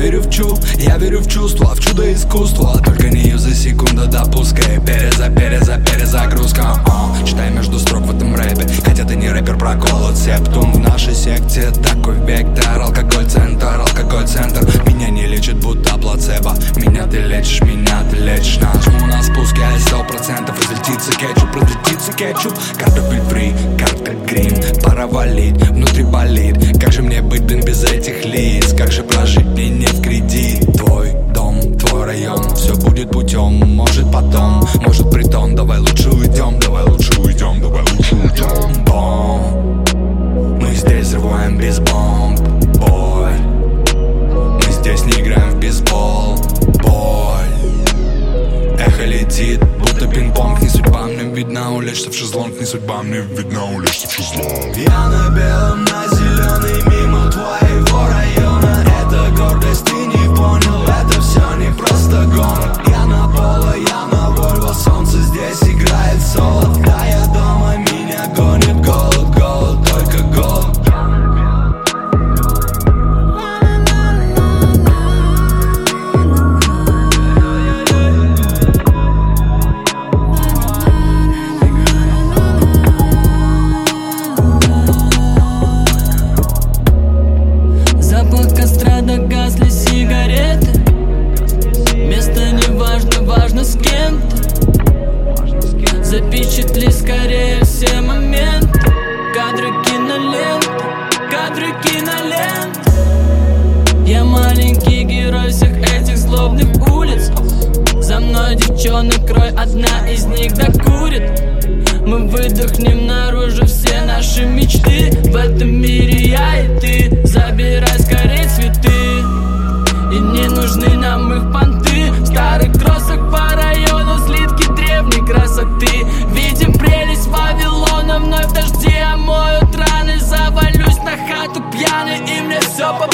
верю в чу, я верю в чувство, в чудо искусства. Только не юзай секунду допускай. Переза, переза, перезагрузка. О, Читай между строк в этом рэпе. Хотя ты не рэпер, проколот септум. В нашей секте такой вектор. Алкоголь центр, алкоголь центр. Меня не лечит будто плацебо. Меня ты лечишь, меня ты лечишь. Нажму на спуске сто процентов. Разлетится кетчуп, разлетится кетчуп. Картофель фри, карта грин Пора валить, внутри болит. Как же мне быть, блин, без этих лиц Как же прожить мне не в кредит Твой дом, твой район Все будет путем, может потом Может притон, давай лучше уйдем Давай лучше уйдем, давай лучше уйдем Бом. Мы здесь взрываем без бомб. Бой Мы здесь не играем в бейсбол. Боль. Эхо летит, будто пинг-понг. Не судьба мне видна, улечься в шезлонг. Не судьба мне видна, улечься в шезлонг. Я на белом, важно, с кем ты Запечатли скорее все моменты. Кадры кинолент, кадры кинолент Я маленький герой всех этих злобных улиц. За мной девчонок крой, одна из них докурит. Мы выдохнем наружу все наши мечты. В этом мире я и ты. Забирай скорее цветы. И не нужны нам их понты. Старых красоты Видим прелесть Вавилона Вновь в дожде омоют раны Завалюсь на хату пьяный И мне все по